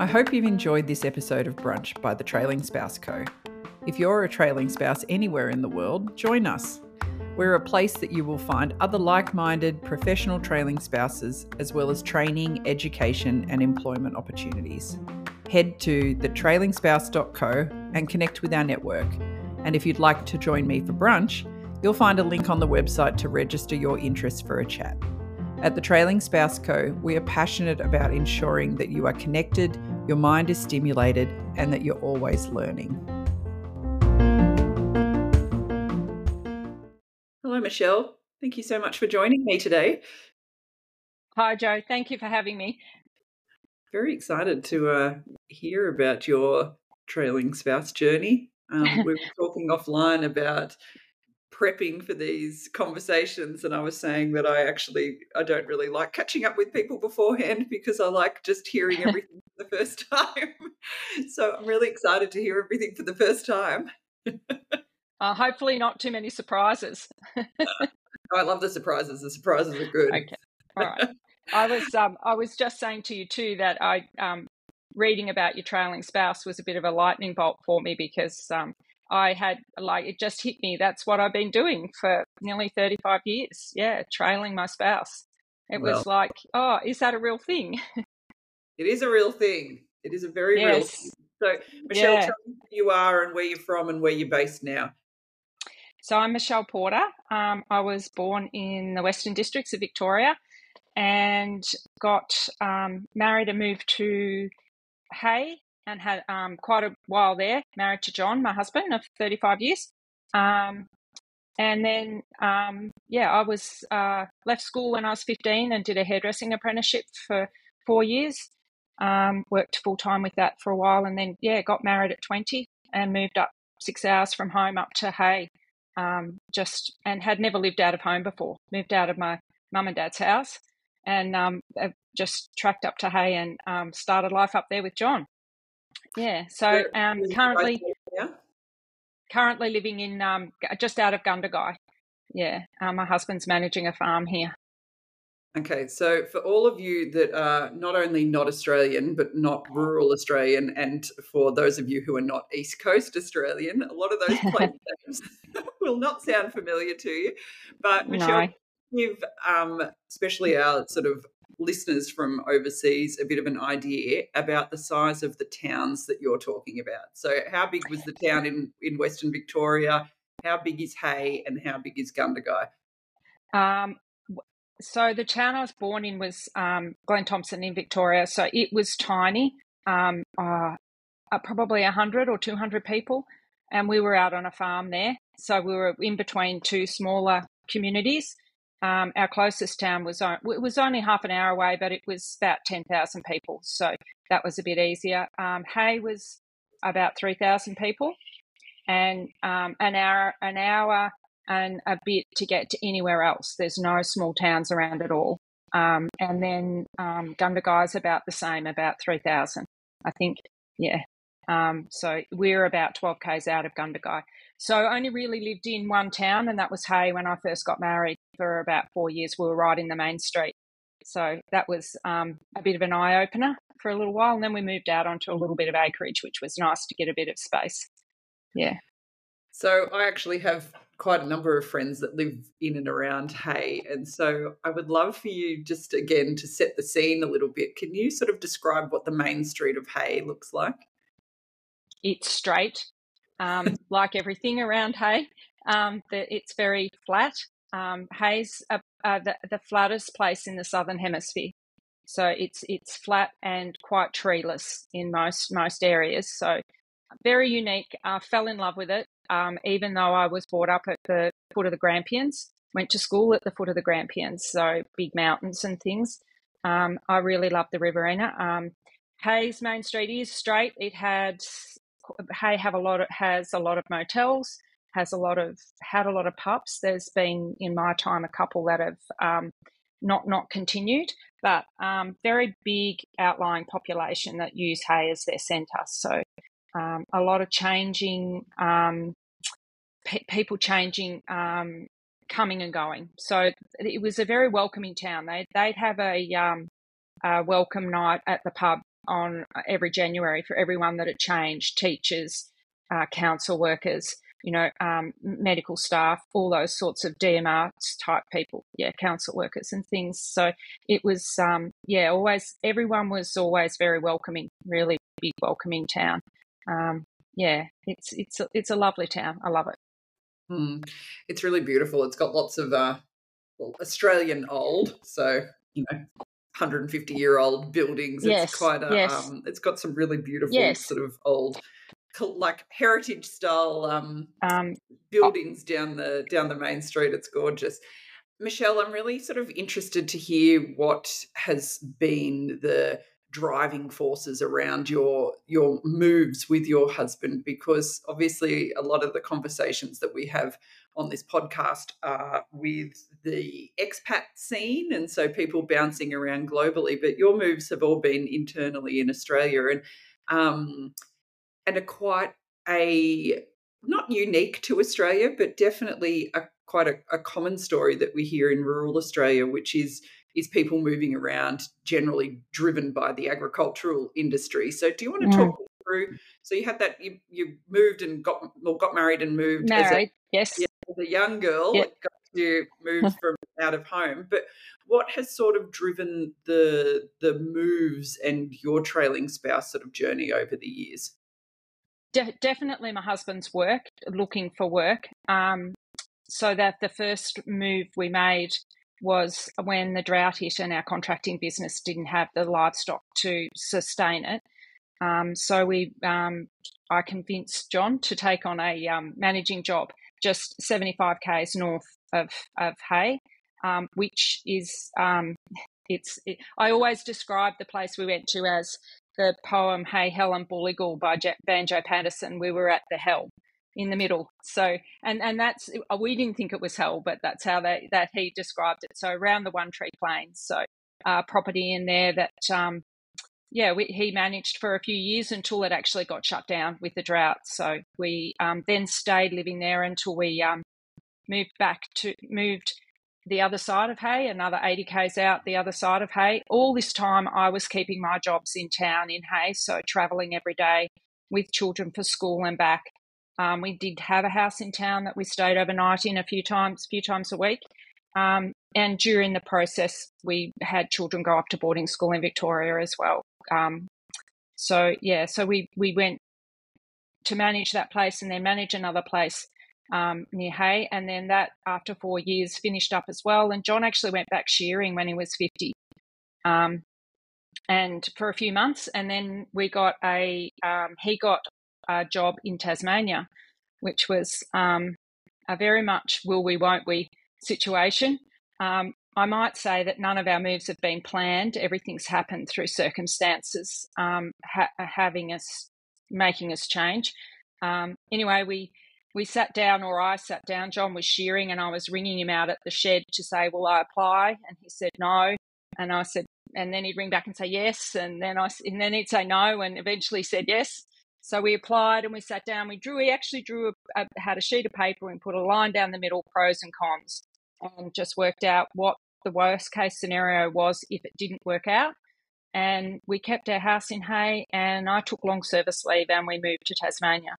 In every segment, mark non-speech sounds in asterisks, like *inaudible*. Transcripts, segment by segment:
I hope you've enjoyed this episode of Brunch by the Trailing Spouse Co. If you're a trailing spouse anywhere in the world, join us. We're a place that you will find other like minded professional trailing spouses, as well as training, education, and employment opportunities. Head to thetrailingspouse.co and connect with our network. And if you'd like to join me for brunch, you'll find a link on the website to register your interest for a chat. At the Trailing Spouse Co., we are passionate about ensuring that you are connected, your mind is stimulated, and that you're always learning. Hello, Michelle. Thank you so much for joining me today. Hi, Joe. Thank you for having me. Very excited to uh, hear about your trailing spouse journey. Um, *laughs* we were talking offline about prepping for these conversations and I was saying that I actually I don't really like catching up with people beforehand because I like just hearing *laughs* everything for the first *laughs* time. so I'm really excited to hear everything for the first time. Uh, hopefully, not too many surprises. oh, *laughs* I love the surprises. The surprises are good. Okay, all right. I was um, I was just saying to you too that I um, reading about your trailing spouse was a bit of a lightning bolt for me because um, I had like it just hit me. That's what I've been doing for nearly thirty five years. Yeah, trailing my spouse. It well, was like, oh, is that a real thing? it is a real thing. It is a very yes. real thing. So, Michelle, yeah. tell me who you are and where you're from and where you're based now. So I'm Michelle Porter. Um, I was born in the Western Districts of Victoria and got um, married and moved to Hay and had um, quite a while there, married to John, my husband, of 35 years. Um, and then, um, yeah, I was uh, left school when I was 15 and did a hairdressing apprenticeship for four years. Um, worked full time with that for a while, and then yeah, got married at 20 and moved up six hours from home up to Hay um, just and had never lived out of home before. Moved out of my mum and dad's house and um, just tracked up to Hay and started life up there with John. Yeah, so um, currently currently living in um, just out of Gundagai. Yeah, uh, my husband's managing a farm here. Okay, so for all of you that are not only not Australian, but not rural Australian, and for those of you who are not East Coast Australian, a lot of those *laughs* place names *laughs* will not sound familiar to you. But Michelle, no. give um, especially our sort of listeners from overseas a bit of an idea about the size of the towns that you're talking about. So, how big was the town in, in Western Victoria? How big is Hay and how big is Gundagai? Um, so the town I was born in was um, Glenthompson in Victoria. So it was tiny, um, uh, uh, probably 100 or 200 people. And we were out on a farm there. So we were in between two smaller communities. Um, our closest town was it was only half an hour away, but it was about 10,000 people. So that was a bit easier. Um, Hay was about 3,000 people. And um, an hour, an hour and a bit to get to anywhere else. There's no small towns around at all. Um, and then um, Gundagai is about the same, about 3,000, I think. Yeah. Um, so we're about 12 k's out of Gundagai. So I only really lived in one town, and that was Hay when I first got married for about four years. We were right in the main street. So that was um, a bit of an eye opener for a little while. And then we moved out onto a little bit of acreage, which was nice to get a bit of space. Yeah. So I actually have quite a number of friends that live in and around Hay. And so I would love for you just again to set the scene a little bit. Can you sort of describe what the main street of Hay looks like? It's straight, um, *laughs* like everything around Hay. Um, it's very flat. Um, Hay's uh, uh, the, the flattest place in the southern hemisphere. So it's it's flat and quite treeless in most most areas. So very unique. I fell in love with it um, even though I was brought up at the foot of the Grampians, went to school at the foot of the Grampians, so big mountains and things. Um, I really love the Riverina. Um, Hay's Main Street is straight. It had Hay have a lot of, has a lot of motels, has a lot of had a lot of pubs. There's been in my time a couple that have um, not not continued, but um, very big outlying population that use Hay as their centre. So um, a lot of changing um, pe- people changing um, coming and going. So it was a very welcoming town. They they'd have a, um, a welcome night at the pub on every January for everyone that had changed, teachers, uh, council workers, you know, um, medical staff, all those sorts of DMR type people, yeah, council workers and things. So it was, um, yeah, always everyone was always very welcoming, really big welcoming town. Um, yeah, it's it's a, it's a lovely town. I love it. Mm. It's really beautiful. It's got lots of uh, well, Australian old, so you know, 150 year old buildings. Yes, it's quite a, yes. um, it's got some really beautiful Yes. sort of old like heritage style um, Um, buildings down the down the main street. It's gorgeous. Michelle, I'm really sort of interested to hear what has been the driving forces around your your moves with your husband because obviously a lot of the conversations that we have on this podcast are with the expat scene and so people bouncing around globally but your moves have all been internally in Australia and um and are quite a not unique to Australia, but definitely a quite a, a, common story that we hear in rural Australia, which is is people moving around, generally driven by the agricultural industry. So, do you want to Mm. talk through? So, you had that you you moved and got well, got married and moved as a, yes. yeah, as a young girl, Yeah. got to move *laughs* from out of home. But what has sort of driven the the moves and your trailing spouse sort of journey over the years? De- definitely my husband's work, looking for work. Um, so that the first move we made was when the drought hit and our contracting business didn't have the livestock to sustain it. Um, so we, um, I convinced John to take on a um, managing job just 75 k's north of of Hay, um, which is um, it's. It, I always describe the place we went to as the poem "Hay Helen Booligal" by Jack Banjo Paterson. We were at the hell in the middle. So, and and that's we didn't think it was hell, but that's how they that he described it. So around the One Tree Plains, so uh, property in there that um, yeah we, he managed for a few years until it actually got shut down with the drought. So we um, then stayed living there until we um, moved back to moved the other side of Hay, another 80 k's out the other side of Hay. All this time, I was keeping my jobs in town in Hay, so traveling every day with children for school and back. Um, we did have a house in town that we stayed overnight in a few times, few times a week. Um, and during the process, we had children go up to boarding school in Victoria as well. Um, so yeah, so we we went to manage that place and then manage another place um, near Hay. And then that, after four years, finished up as well. And John actually went back shearing when he was 50 um, and for a few months. And then we got a, um, he got a job in Tasmania, which was um, a very much will we, won't we situation. Um, I might say that none of our moves have been planned. Everything's happened through circumstances um, ha- having us, making us change. Um, anyway, we we sat down, or I sat down. John was shearing, and I was ringing him out at the shed to say, "Will I apply?" And he said no. And I said, and then he'd ring back and say yes, and then I and then he'd say no, and eventually said yes. So we applied and we sat down. We drew. He actually drew a, a, had a sheet of paper and put a line down the middle, pros and cons, and just worked out what the worst case scenario was if it didn't work out. And we kept our house in Hay, and I took long service leave, and we moved to Tasmania.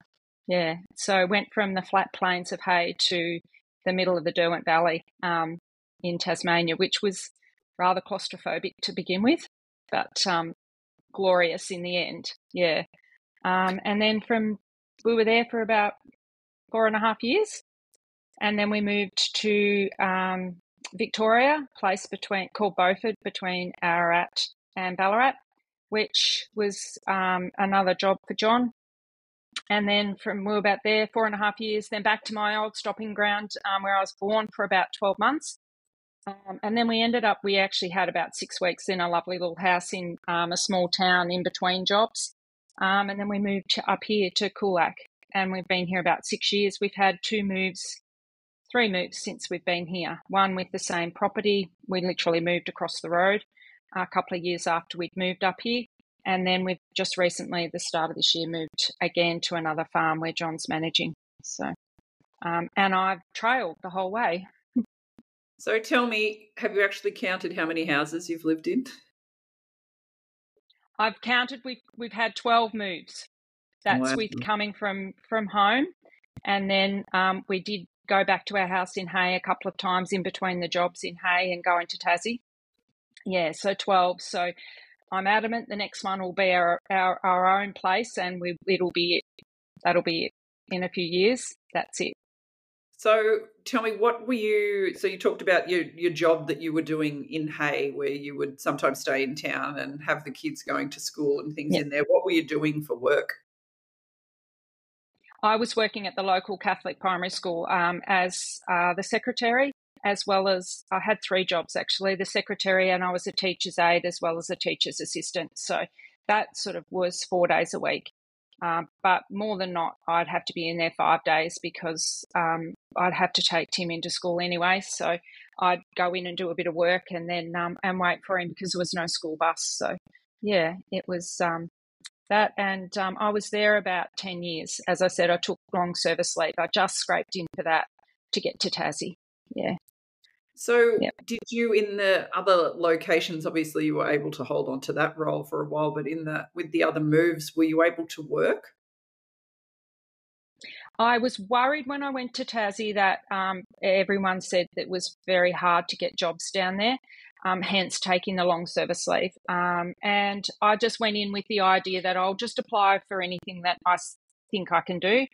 Yeah, so I went from the flat plains of Hay to the middle of the Derwent Valley um, in Tasmania, which was rather claustrophobic to begin with, but um, glorious in the end. Yeah, um, and then from we were there for about four and a half years, and then we moved to um, Victoria, place between called Beaufort, between Ararat and Ballarat, which was um, another job for John and then from we were about there four and a half years then back to my old stopping ground um, where i was born for about 12 months. Um, and then we ended up we actually had about six weeks in a lovely little house in um, a small town in between jobs. Um, and then we moved to, up here to Coolac and we've been here about six years. We've had two moves three moves since we've been here. One with the same property we literally moved across the road a couple of years after we'd moved up here and then we've just recently, at the start of this year, moved again to another farm where John's managing. So, um, and I've trailed the whole way. So tell me, have you actually counted how many houses you've lived in? I've counted. We've we've had twelve moves. That's wow. with coming from from home, and then um, we did go back to our house in Hay a couple of times in between the jobs in Hay and going to Tassie. Yeah, so twelve. So I'm adamant the next one will be our our, our own place, and we it'll be it. That'll be it in a few years. That's it. So tell me, what were you? So you talked about your your job that you were doing in Hay, where you would sometimes stay in town and have the kids going to school and things in there. What were you doing for work? I was working at the local Catholic primary school um, as uh, the secretary, as well as I had three jobs actually the secretary, and I was a teacher's aide as well as a teacher's assistant. So that sort of was four days a week. Um, but more than not, I'd have to be in there five days because um, I'd have to take Tim into school anyway. So I'd go in and do a bit of work and then um, and wait for him because there was no school bus. So yeah, it was um, that. And um, I was there about 10 years. As I said, I took long service leave. I just scraped in for that to get to Tassie. Yeah. So, yep. did you in the other locations? Obviously, you were able to hold on to that role for a while, but in the with the other moves, were you able to work? I was worried when I went to Tassie that um, everyone said that it was very hard to get jobs down there, um, hence taking the long service leave. Um, and I just went in with the idea that I'll just apply for anything that I think I can do.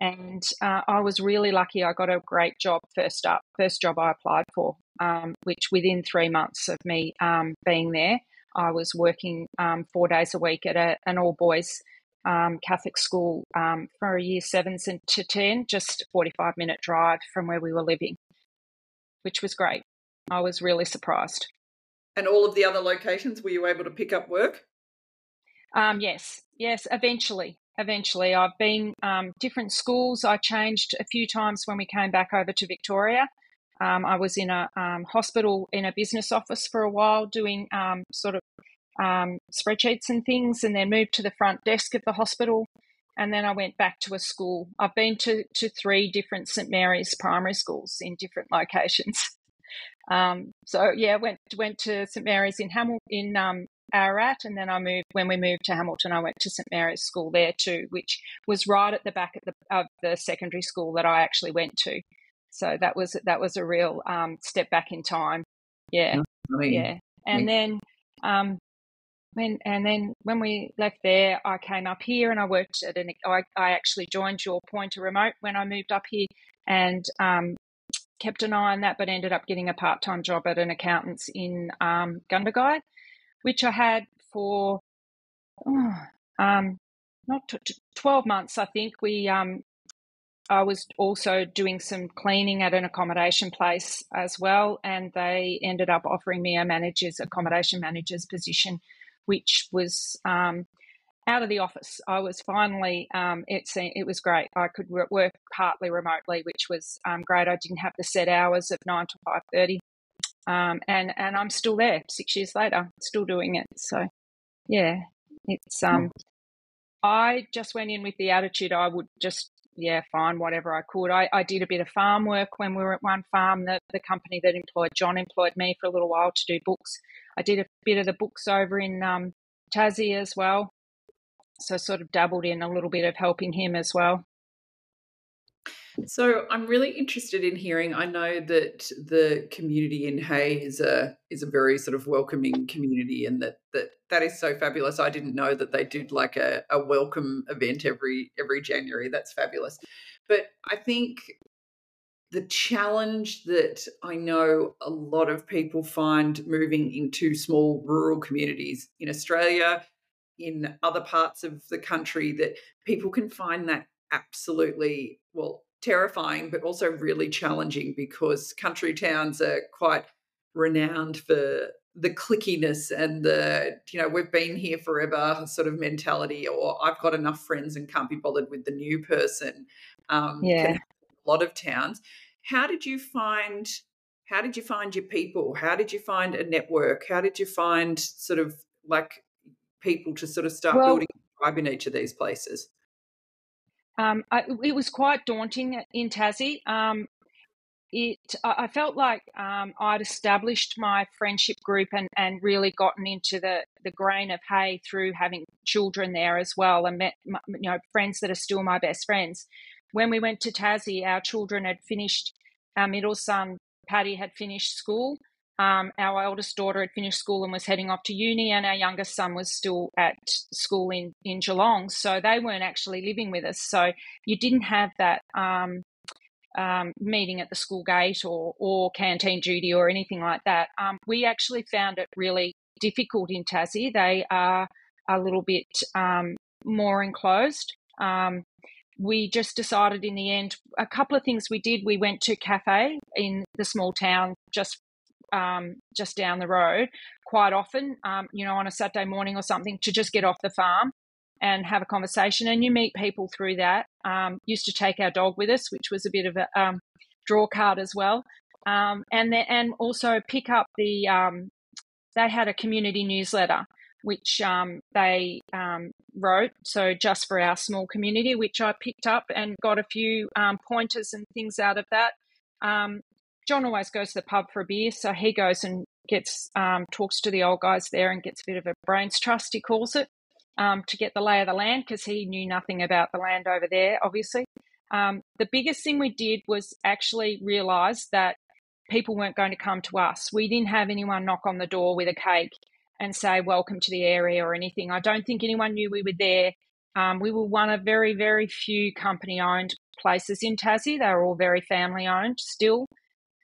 And uh, I was really lucky. I got a great job first up, first job I applied for, um, which within three months of me um, being there, I was working um, four days a week at a, an all boys um, Catholic school um, for a year seven to 10, just 45 minute drive from where we were living, which was great. I was really surprised. And all of the other locations, were you able to pick up work? Um, yes, yes, eventually eventually. I've been um, different schools. I changed a few times when we came back over to Victoria. Um, I was in a um, hospital in a business office for a while doing um, sort of um, spreadsheets and things, and then moved to the front desk of the hospital. And then I went back to a school. I've been to, to three different St Mary's primary schools in different locations. *laughs* Um, so yeah, went went to St Mary's in Hamilton in Ararat, and then I moved when we moved to Hamilton. I went to St Mary's School there too, which was right at the back of the, of the secondary school that I actually went to. So that was that was a real um, step back in time. Yeah, yeah. And then um, when and then when we left there, I came up here and I worked at an. I, I actually joined your pointer remote when I moved up here, and um, kept an eye on that, but ended up getting a part time job at an accountant's in um, Gundagai which I had for oh, um, not t- 12 months, I think. We um, I was also doing some cleaning at an accommodation place as well, and they ended up offering me a manager's accommodation manager's position, which was um, out of the office. I was finally um, it it was great. I could work partly remotely, which was um, great. I didn't have the set hours of nine to five thirty, um, and and I'm still there six years later, still doing it. So, yeah, it's um, I just went in with the attitude I would just yeah find whatever I could. I, I did a bit of farm work when we were at one farm. The the company that employed John employed me for a little while to do books. I did a bit of the books over in um, Tassie as well. So sort of dabbled in a little bit of helping him as well. So I'm really interested in hearing. I know that the community in Hay is a is a very sort of welcoming community, and that that that is so fabulous. I didn't know that they did like a, a welcome event every every January. That's fabulous. But I think the challenge that I know a lot of people find moving into small rural communities in Australia, in other parts of the country, that people can find that absolutely well terrifying, but also really challenging because country towns are quite renowned for the clickiness and the, you know, we've been here forever sort of mentality, or I've got enough friends and can't be bothered with the new person. Um, yeah. A lot of towns. How did you find? How did you find your people? How did you find a network? How did you find sort of like people to sort of start well, building a tribe in each of these places? Um, I, it was quite daunting in Tassie. Um, it I felt like um, I'd established my friendship group and, and really gotten into the, the grain of hay through having children there as well and met you know friends that are still my best friends. When we went to Tassie, our children had finished. Our middle son Paddy had finished school. Um, our eldest daughter had finished school and was heading off to uni, and our youngest son was still at school in in Geelong. So they weren't actually living with us. So you didn't have that um, um, meeting at the school gate or, or canteen duty or anything like that. Um, we actually found it really difficult in Tassie. They are a little bit um, more enclosed. Um, we just decided in the end, a couple of things we did. We went to cafe in the small town just um, just down the road quite often, um, you know, on a Saturday morning or something to just get off the farm and have a conversation. And you meet people through that. Um, used to take our dog with us, which was a bit of a um, draw card as well. Um, and and also pick up the um, they had a community newsletter which um, they um, wrote so just for our small community which i picked up and got a few pointers and things out of that john always goes to the pub for a beer so he goes and gets talks to the old guys there and gets a bit of a brains trust he calls it um, to get the lay of the land because he knew nothing about the land over there, obviously. Um, the biggest thing we did was actually realize that people weren't going to come to us. We didn't have anyone knock on the door with a cake and say, Welcome to the area or anything. I don't think anyone knew we were there. Um, we were one of very, very few company owned places in Tassie. They were all very family owned still.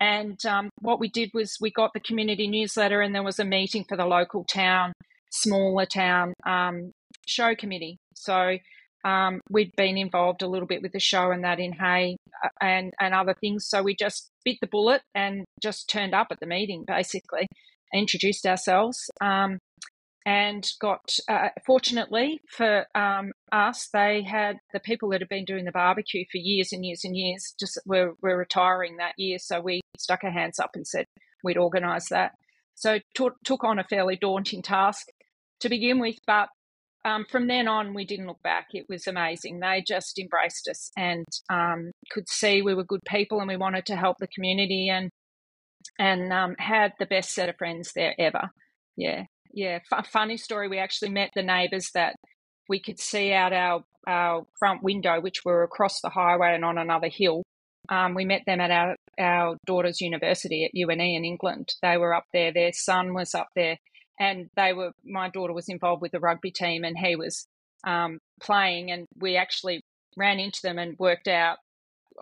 And um, what we did was we got the community newsletter, and there was a meeting for the local town, smaller town um, show committee. So um, we'd been involved a little bit with the show and that in Hay uh, and, and other things. So we just bit the bullet and just turned up at the meeting, basically, introduced ourselves. Um, and got, uh, fortunately for um, us, they had the people that had been doing the barbecue for years and years and years just were, were retiring that year. So we stuck our hands up and said we'd organise that. So t- took on a fairly daunting task to begin with, but um, from then on, we didn't look back. It was amazing. They just embraced us and um, could see we were good people and we wanted to help the community and and um, had the best set of friends there ever. Yeah, yeah. F- funny story. We actually met the neighbours that we could see out our our front window, which were across the highway and on another hill. Um, we met them at our our daughter's university at UNE in England. They were up there. Their son was up there and they were my daughter was involved with the rugby team and he was um, playing and we actually ran into them and worked out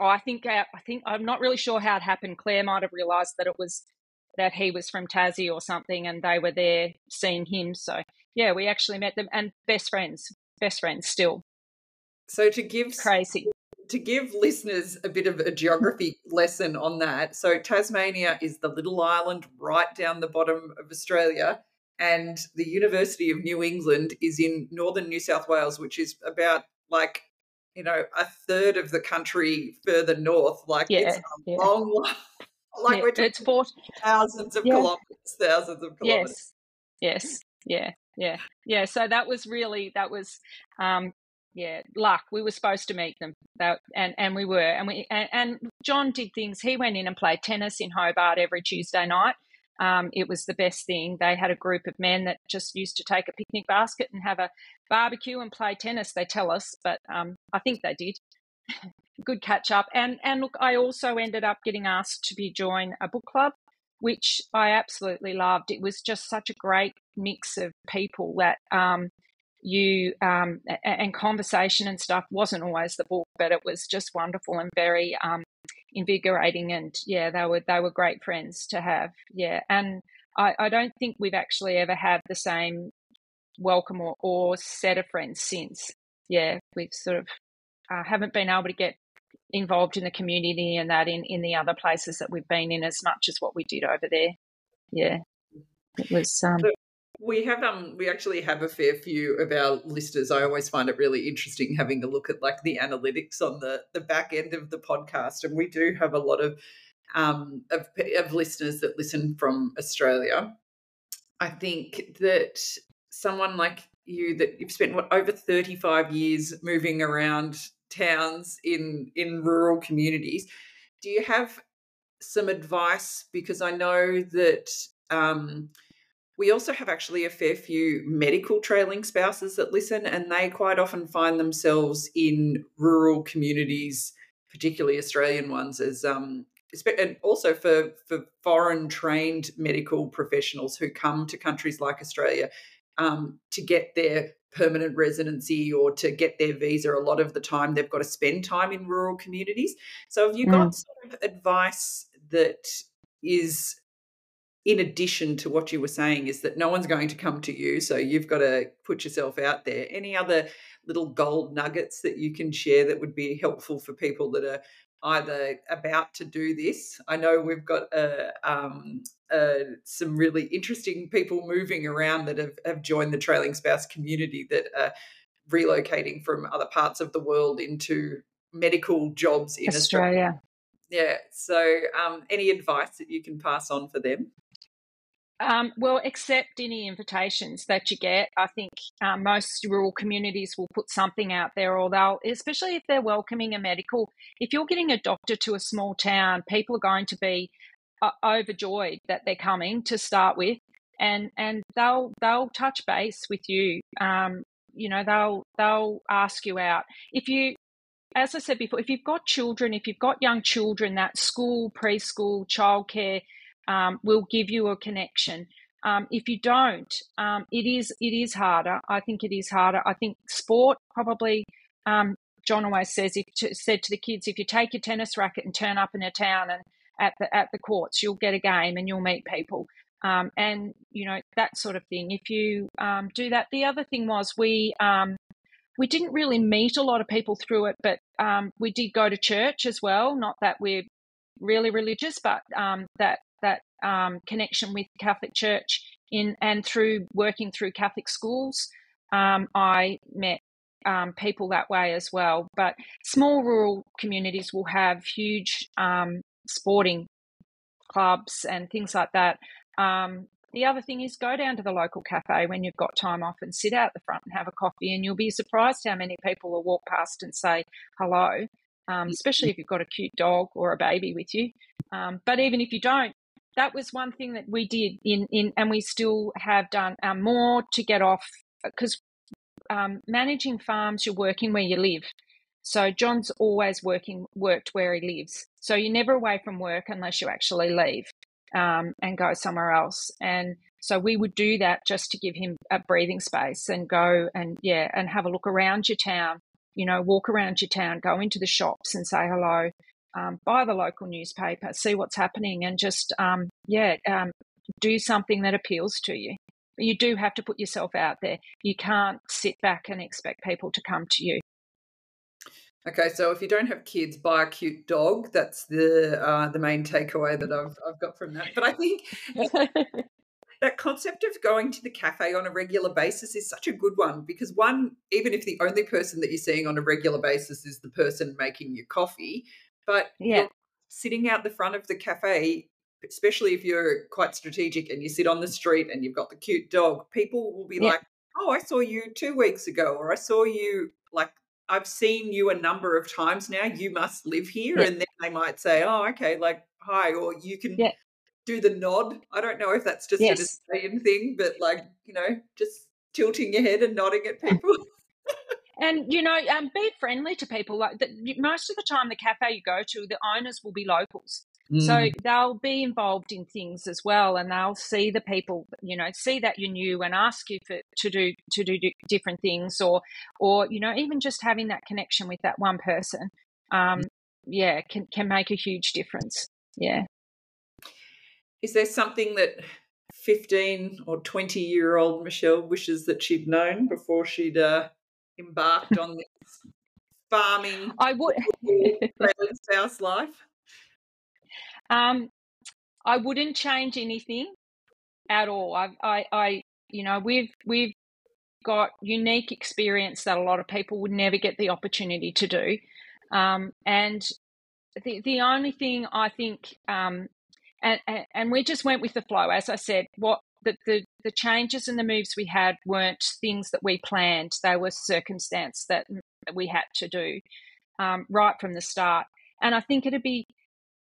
I think uh, I think I'm not really sure how it happened Claire might have realized that it was that he was from Tassie or something and they were there seeing him so yeah we actually met them and best friends best friends still so to give crazy to give listeners a bit of a geography lesson on that so Tasmania is the little island right down the bottom of Australia and the University of New England is in northern New South Wales, which is about like you know a third of the country further north. Like yeah, it's a yeah. long, like yeah, we're it's four, thousands of yeah. kilometers, thousands of kilometers. Yes, yes, yeah, yeah, yeah. So that was really that was. um yeah, luck. We were supposed to meet them, that, and and we were, and we and, and John did things. He went in and played tennis in Hobart every Tuesday night um, it was the best thing. They had a group of men that just used to take a picnic basket and have a barbecue and play tennis. They tell us, but um, I think they did. *laughs* Good catch up. And and look, I also ended up getting asked to be join a book club, which I absolutely loved. It was just such a great mix of people that um, you um, and conversation and stuff wasn't always the book, but it was just wonderful and very um, invigorating. And yeah they were they were great friends to have. Yeah. And I, I don't think we've actually ever had the same welcome or, or set of friends since. Yeah. We've sort of uh, haven't been able to get involved in the community and that in in the other places that we've been in as much as what we did over there yeah it was um we have um we actually have a fair few of our listeners. I always find it really interesting having a look at like the analytics on the the back end of the podcast, and we do have a lot of um of, of listeners that listen from Australia. I think that someone like you that you've spent what over 35 years moving around towns in in rural communities. Do you have some advice? Because I know that um, we also have actually a fair few medical trailing spouses that listen, and they quite often find themselves in rural communities, particularly Australian ones, as um, and also for for foreign trained medical professionals who come to countries like Australia um, to get their permanent residency or to get their visa. A lot of the time, they've got to spend time in rural communities. So, have you got mm. sort of advice that is in addition to what you were saying is that no one's going to come to you so you've got to put yourself out there any other little gold nuggets that you can share that would be helpful for people that are either about to do this. I know we've got uh, um, uh, some really interesting people moving around that have, have joined the trailing spouse community that are relocating from other parts of the world into medical jobs in Australia. Australia. Yeah. So, um, any advice that you can pass on for them? Um, well, accept any invitations that you get. I think um, most rural communities will put something out there, or they'll, especially if they're welcoming a medical. If you're getting a doctor to a small town, people are going to be uh, overjoyed that they're coming to start with, and and they'll they'll touch base with you. Um, you know, they'll they'll ask you out. If you as I said before, if you've got children, if you've got young children, that school, preschool, childcare, um, will give you a connection. Um, if you don't, um, it is it is harder. I think it is harder. I think sport probably. Um, John always says if to, said to the kids, if you take your tennis racket and turn up in a town and at the at the courts, you'll get a game and you'll meet people. Um, and you know that sort of thing. If you um, do that, the other thing was we we didn't really meet a lot of people through it, but we did go to church as well. Not that we're really religious, but um, that that um, connection with Catholic Church in and through working through Catholic schools, um, I met um, people that way as well. But small rural communities will have huge um, sporting clubs and things like that. Um, the other thing is go down to the local cafe when you've got time off and sit out the front and have a coffee, and you'll be surprised how many people will walk past and say hello. Um, especially if you've got a cute dog or a baby with you. Um, but even if you don't, that was one thing that we did in, in and we still have done um, more to get off because um, managing farms you're working where you live. So john's always working worked where he lives. So you're never away from work unless you actually leave um, and go somewhere else. And so we would do that just to give him a breathing space and go and yeah and have a look around your town you know walk around your town go into the shops and say hello um, buy the local newspaper, see what's happening, and just um, yeah, um, do something that appeals to you. You do have to put yourself out there. You can't sit back and expect people to come to you. Okay, so if you don't have kids, buy a cute dog. That's the uh, the main takeaway that I've I've got from that. But I think *laughs* that concept of going to the cafe on a regular basis is such a good one because one, even if the only person that you're seeing on a regular basis is the person making your coffee, but yeah. sitting out the front of the cafe, especially if you're quite strategic and you sit on the street and you've got the cute dog, people will be yeah. like, "Oh, I saw you two weeks ago," or "I saw you like." I've seen you a number of times now. You must live here, yeah. and then they might say, "Oh, okay, like hi," or you can do the nod. I don't know if that's just yes. an Australian thing, but like you know, just tilting your head and nodding at *laughs* people and you know um, be friendly to people like the, most of the time the cafe you go to the owners will be locals mm. so they'll be involved in things as well and they'll see the people you know see that you're new and ask you for to do to do different things or or you know even just having that connection with that one person um mm. yeah can can make a huge difference yeah is there something that 15 or 20 year old Michelle wishes that she'd known before she'd uh, embarked on this farming I would *laughs* spouse life? Um, I wouldn't change anything at all. I, I, I, you know, we've we've got unique experience that a lot of people would never get the opportunity to do, um, and the the only thing I think, um, and, and we just went with the flow. As I said, what the, the, the changes and the moves we had weren't things that we planned. They were circumstance that we had to do um, right from the start. And I think it'd be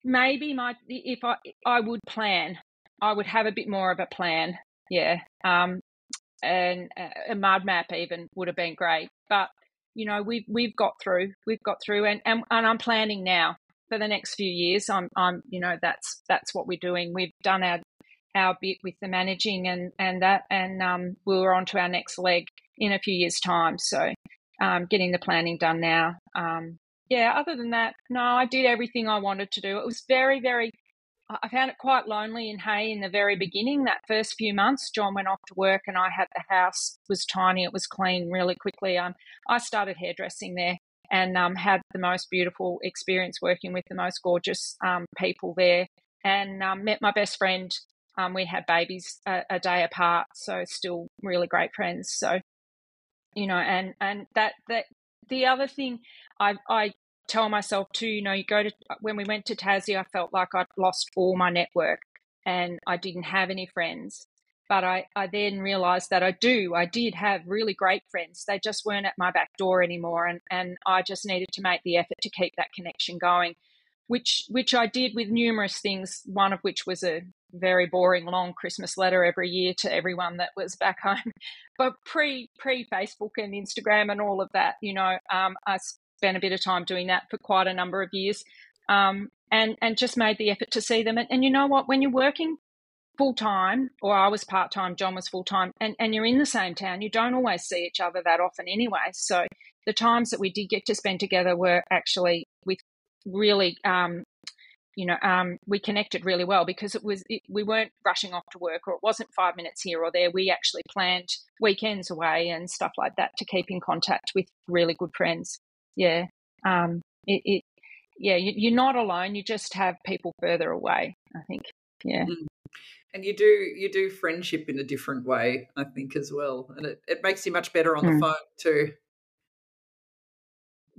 maybe my if I I would plan, I would have a bit more of a plan. Yeah. Um, and a mud map even would have been great. But you know, we've we've got through. We've got through, and and, and I'm planning now for the next few years. I'm I'm you know that's that's what we're doing. We've done our our bit with the managing and and that, and um, we're on to our next leg in a few years' time. So, um, getting the planning done now. Um, yeah. Other than that, no, I did everything I wanted to do. It was very very I found it quite lonely in Hay in the very beginning. That first few months, John went off to work, and I had the house was tiny. It was clean really quickly. Um, I started hairdressing there and um, had the most beautiful experience working with the most gorgeous um, people there, and um, met my best friend. Um, we had babies a, a day apart, so still really great friends. So, you know, and and that that the other thing I I tell myself too, you know, you go to when we went to Tassie, I felt like I'd lost all my network and I didn't have any friends. But I, I then realized that I do. I did have really great friends. They just weren't at my back door anymore. And, and I just needed to make the effort to keep that connection going, which which I did with numerous things, one of which was a very boring long Christmas letter every year to everyone that was back *laughs* home. But pre pre Facebook and Instagram and all of that, you know, um, I spent a bit of time doing that for quite a number of years, um, and and just made the effort to see them. And, and you know what? When you're working full time, or I was part time, John was full time, and and you're in the same town, you don't always see each other that often anyway. So the times that we did get to spend together were actually with really um, you know, um, we connected really well because it was it, we weren't rushing off to work, or it wasn't five minutes here or there. We actually planned weekends away and stuff like that to keep in contact with really good friends yeah, um, it, it yeah, you, are not alone. You just have people further away. I think, yeah. Mm. And you do you do friendship in a different way, I think, as well, and it, it makes you much better on mm. the phone too.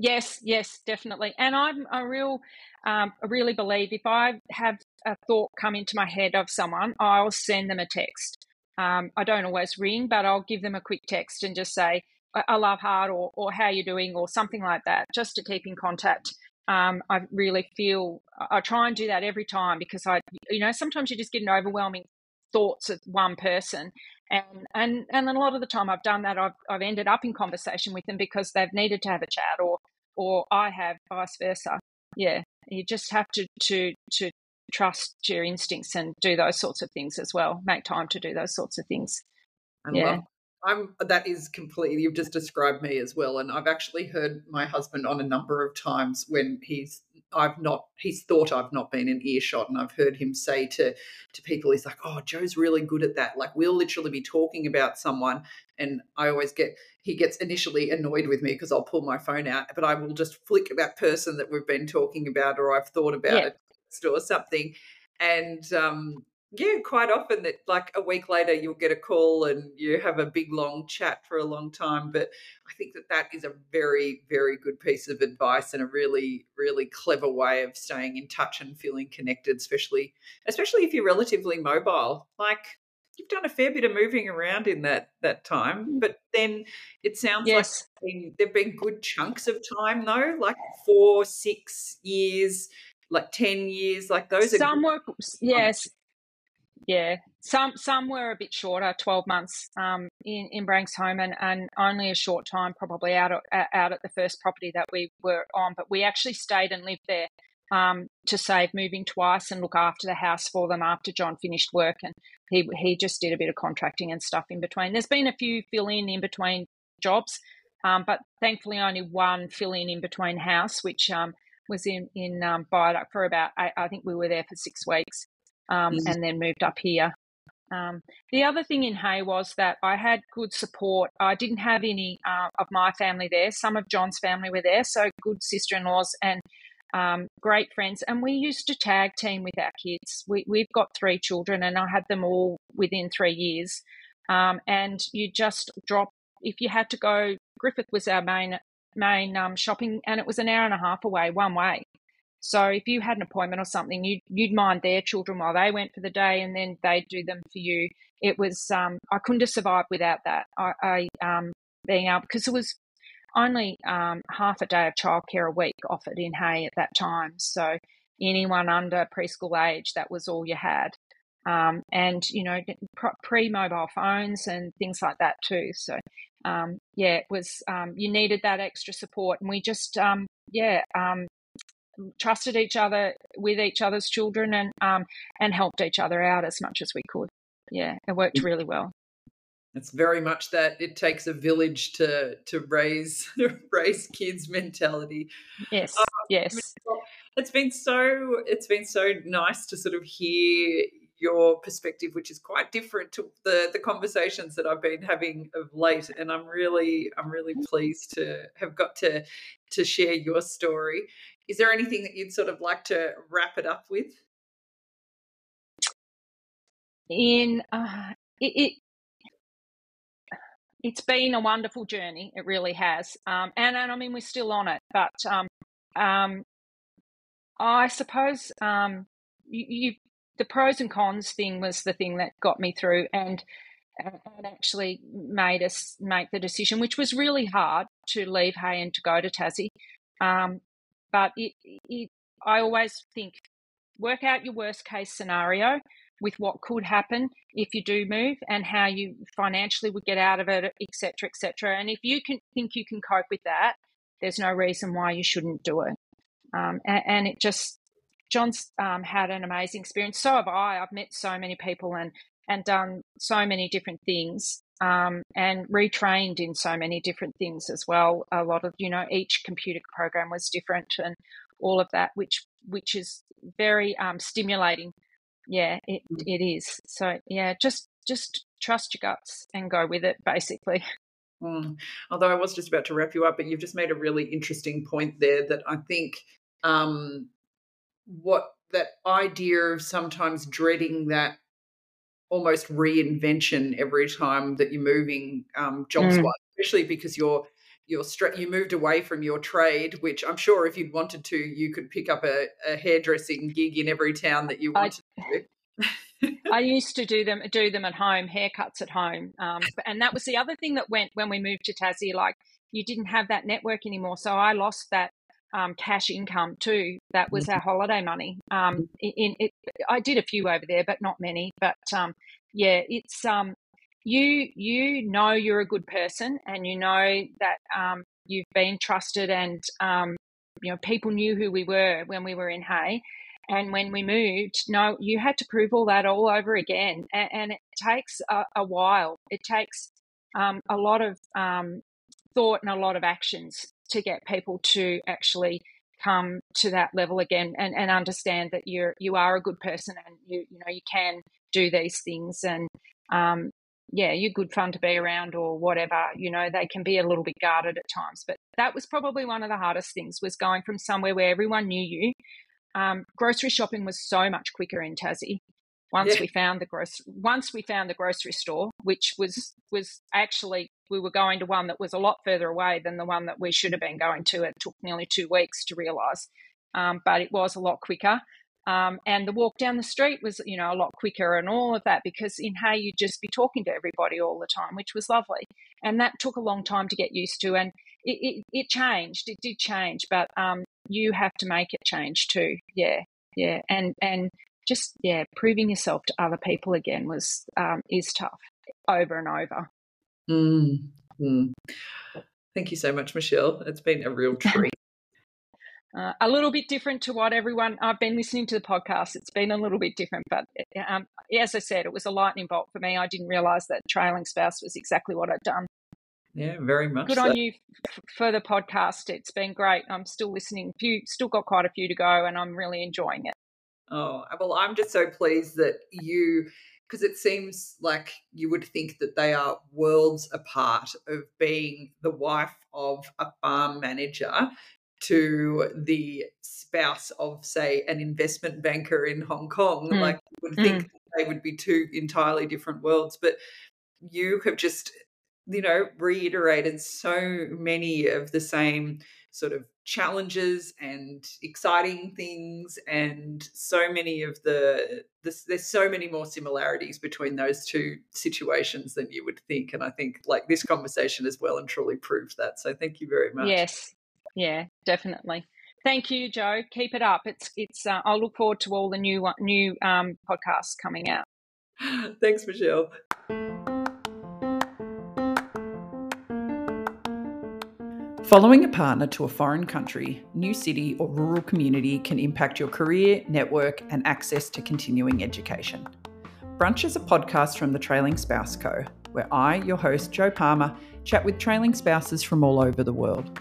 Yes, yes, definitely. And I'm a real, um, I really believe if I have a thought come into my head of someone, I'll send them a text. Um, I don't always ring, but I'll give them a quick text and just say, I love hard or, or how you're doing or something like that, just to keep in contact. Um, I really feel I try and do that every time because I, you know, sometimes you just get an overwhelming thoughts of one person, and and and a lot of the time I've done that. I've I've ended up in conversation with them because they've needed to have a chat, or or I have vice versa. Yeah, you just have to to to trust your instincts and do those sorts of things as well. Make time to do those sorts of things. I yeah. love I'm that is completely you've just described me as well. And I've actually heard my husband on a number of times when he's I've not he's thought I've not been in earshot and I've heard him say to to people, he's like, Oh, Joe's really good at that. Like we'll literally be talking about someone and I always get he gets initially annoyed with me because I'll pull my phone out, but I will just flick that person that we've been talking about or I've thought about yeah. it or something. And um yeah, quite often that like a week later you'll get a call and you have a big long chat for a long time. But I think that that is a very, very good piece of advice and a really, really clever way of staying in touch and feeling connected, especially, especially if you're relatively mobile. Like you've done a fair bit of moving around in that that time, but then it sounds yes. like there've been good chunks of time though, like four, six years like 10 years like those are some are work yes yeah, some some were a bit shorter, twelve months um, in in Branxholme, and, and only a short time probably out of, out at the first property that we were on. But we actually stayed and lived there um, to save moving twice and look after the house for them after John finished work, and he he just did a bit of contracting and stuff in between. There's been a few fill in in between jobs, um, but thankfully only one fill in in between house, which um, was in in um, for about I think we were there for six weeks um, mm-hmm. and then moved up here. Um, the other thing in Hay was that I had good support. I didn't have any uh, of my family there. Some of John's family were there, so good sister in laws and um, great friends. And we used to tag team with our kids. We, we've got three children, and I had them all within three years. Um, and you just drop, if you had to go, Griffith was our main main um, shopping, and it was an hour and a half away one way. So if you had an appointment or something, you'd, you'd mind their children while they went for the day and then they'd do them for you. It was, um, I couldn't have survived without that. I, I um, being able, because it was only um, half a day of childcare a week offered in Hay at that time. So anyone under preschool age, that was all you had. Um, and you know pre-mobile phones and things like that too. So um, yeah, it was um, you needed that extra support, and we just um, yeah um, trusted each other with each other's children and um, and helped each other out as much as we could. Yeah, it worked mm. really well. It's very much that it takes a village to to raise *laughs* raise kids mentality. Yes, um, yes. It's been so it's been so nice to sort of hear your perspective, which is quite different to the the conversations that I've been having of late. And I'm really I'm really pleased to have got to to share your story. Is there anything that you'd sort of like to wrap it up with? In uh, it, it it's been a wonderful journey. It really has. Um, and, and I mean, we're still on it. But um, um, I suppose um, you, you, the pros and cons thing was the thing that got me through and, and actually made us make the decision, which was really hard to leave Hay and to go to Tassie. Um, but it, it, I always think work out your worst case scenario with what could happen if you do move and how you financially would get out of it, etc., etc. And if you can think you can cope with that, there's no reason why you shouldn't do it. Um, and, and, it just John's um, had an amazing experience. So have I. I've met so many people and and done so many different things um, and retrained in so many different things as well. A lot of you know each computer program was different and all of that, which which is very um, stimulating. Yeah, it, mm. it is. So yeah, just just trust your guts and go with it, basically. *laughs* Mm. Although I was just about to wrap you up, but you've just made a really interesting point there that I think um, what that idea of sometimes dreading that almost reinvention every time that you're moving um, jobs mm. especially because you're you're stra- you moved away from your trade, which I'm sure if you'd wanted to, you could pick up a, a hairdressing gig in every town that you wanted I, to. *laughs* I used to do them do them at home, haircuts at home, um, and that was the other thing that went when we moved to Tassie. Like you didn't have that network anymore, so I lost that um, cash income too. That was mm-hmm. our holiday money. Um, in, it, I did a few over there, but not many. But um, yeah, it's um, you you know you're a good person, and you know that um, you've been trusted, and um, you know people knew who we were when we were in Hay. And when we moved, no, you had to prove all that all over again, and, and it takes a, a, while. It takes um, a lot of um, thought and a lot of actions to get people to actually come to that level again and, and understand that you're you are a good person and you you know you can do these things and um, yeah, you're good fun to be around or whatever. You know, they can be a little bit guarded at times. But that was probably one of the hardest things was going from somewhere where everyone knew you. Um, grocery shopping was so much quicker in Tassie. Once yeah. we found the gross, once we found the grocery store, which was was actually we were going to one that was a lot further away than the one that we should have been going to. It took nearly two weeks to realise, um, but it was a lot quicker. Um, and the walk down the street was, you know, a lot quicker and all of that because in Hay you'd just be talking to everybody all the time, which was lovely. And that took a long time to get used to. And it, it, it changed. It did change, but um, you have to make it change too. Yeah, yeah. And and just yeah, proving yourself to other people again was um, is tough over and over. Mm, mm. Thank you so much, Michelle. It's been a real *laughs* treat. Uh, a little bit different to what everyone I've been listening to the podcast. It's been a little bit different, but um, as I said, it was a lightning bolt for me. I didn't realize that trailing spouse was exactly what I'd done. Yeah, very much. Good so. on you for the podcast. It's been great. I'm still listening. Few, still got quite a few to go, and I'm really enjoying it. Oh well, I'm just so pleased that you because it seems like you would think that they are worlds apart of being the wife of a farm manager to the spouse of, say, an investment banker in Hong Kong. Mm. Like, you would think mm. they would be two entirely different worlds. But you have just, you know, reiterated so many of the same sort of challenges and exciting things and so many of the, the, there's so many more similarities between those two situations than you would think and i think like this conversation has well and truly proved that so thank you very much yes yeah, definitely. Thank you, Joe. Keep it up. It's it's. Uh, I'll look forward to all the new new um, podcasts coming out. *gasps* Thanks, Michelle. Following a partner to a foreign country, new city, or rural community can impact your career, network, and access to continuing education. Brunch is a podcast from the Trailing Spouse Co., where I, your host, Joe Palmer, chat with trailing spouses from all over the world.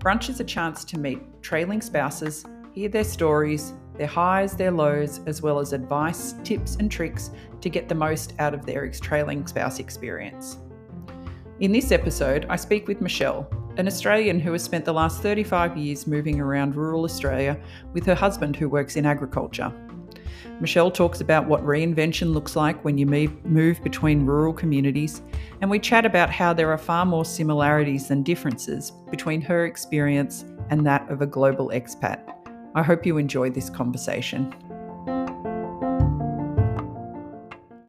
Brunch is a chance to meet trailing spouses, hear their stories, their highs, their lows, as well as advice, tips, and tricks to get the most out of their trailing spouse experience. In this episode, I speak with Michelle, an Australian who has spent the last 35 years moving around rural Australia with her husband who works in agriculture. Michelle talks about what reinvention looks like when you move between rural communities, and we chat about how there are far more similarities than differences between her experience and that of a global expat. I hope you enjoy this conversation.